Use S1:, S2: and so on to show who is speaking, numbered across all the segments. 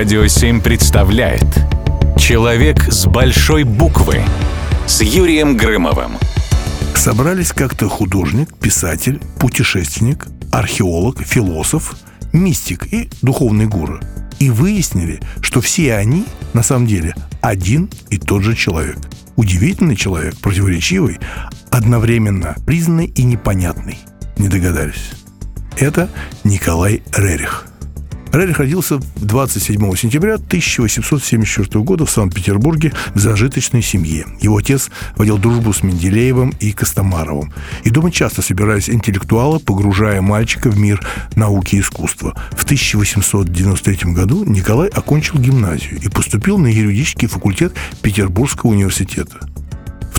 S1: Радио 7 представляет Человек с большой буквы с Юрием Грымовым.
S2: Собрались как-то художник, писатель, путешественник, археолог, философ, мистик и духовный гуру. И выяснили, что все они на самом деле один и тот же человек. Удивительный человек, противоречивый, одновременно признанный и непонятный. Не догадались. Это Николай Рерих – Рерих родился 27 сентября 1874 года в Санкт-Петербурге в зажиточной семье. Его отец водил дружбу с Менделеевым и Костомаровым. И дома часто собирались интеллектуалы, погружая мальчика в мир науки и искусства. В 1893 году Николай окончил гимназию и поступил на юридический факультет Петербургского университета.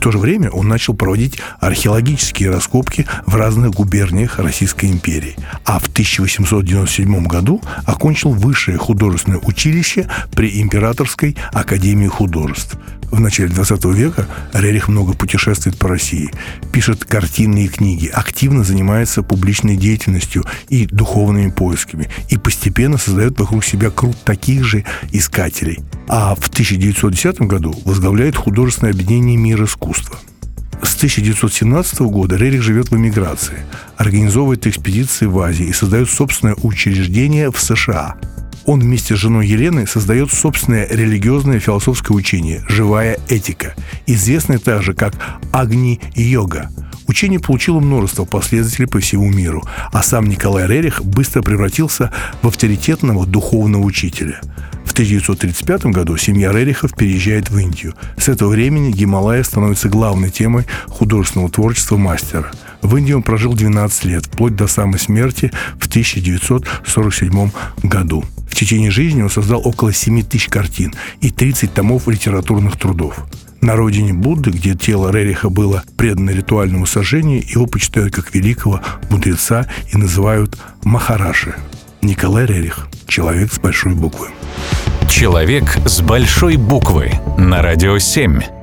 S2: В то же время он начал проводить археологические раскопки в разных губерниях Российской империи. А в 1897 году окончил высшее художественное училище при Императорской академии художеств. В начале 20 века Рерих много путешествует по России, пишет картинные книги, активно занимается публичной деятельностью и духовными поисками и постепенно создает вокруг себя круг таких же искателей. А в 1910 году возглавляет художественное объединение «Мир искусства». С 1917 года Рерих живет в эмиграции, организовывает экспедиции в Азии и создает собственное учреждение в США – он вместе с женой Еленой создает собственное религиозное философское учение «Живая этика», известное также как Агни-йога. Учение получило множество последователей по всему миру, а сам Николай Рерих быстро превратился в авторитетного духовного учителя. В 1935 году семья Рерихов переезжает в Индию. С этого времени Гималая становится главной темой художественного творчества мастера. В Индии он прожил 12 лет, вплоть до самой смерти в 1947 году течение жизни он создал около 7 тысяч картин и 30 томов литературных трудов. На родине Будды, где тело Рериха было предано ритуальному сожжению, его почитают как великого мудреца и называют Махараши. Николай Рерих. Человек с большой буквы.
S1: Человек с большой буквы. На радио 7.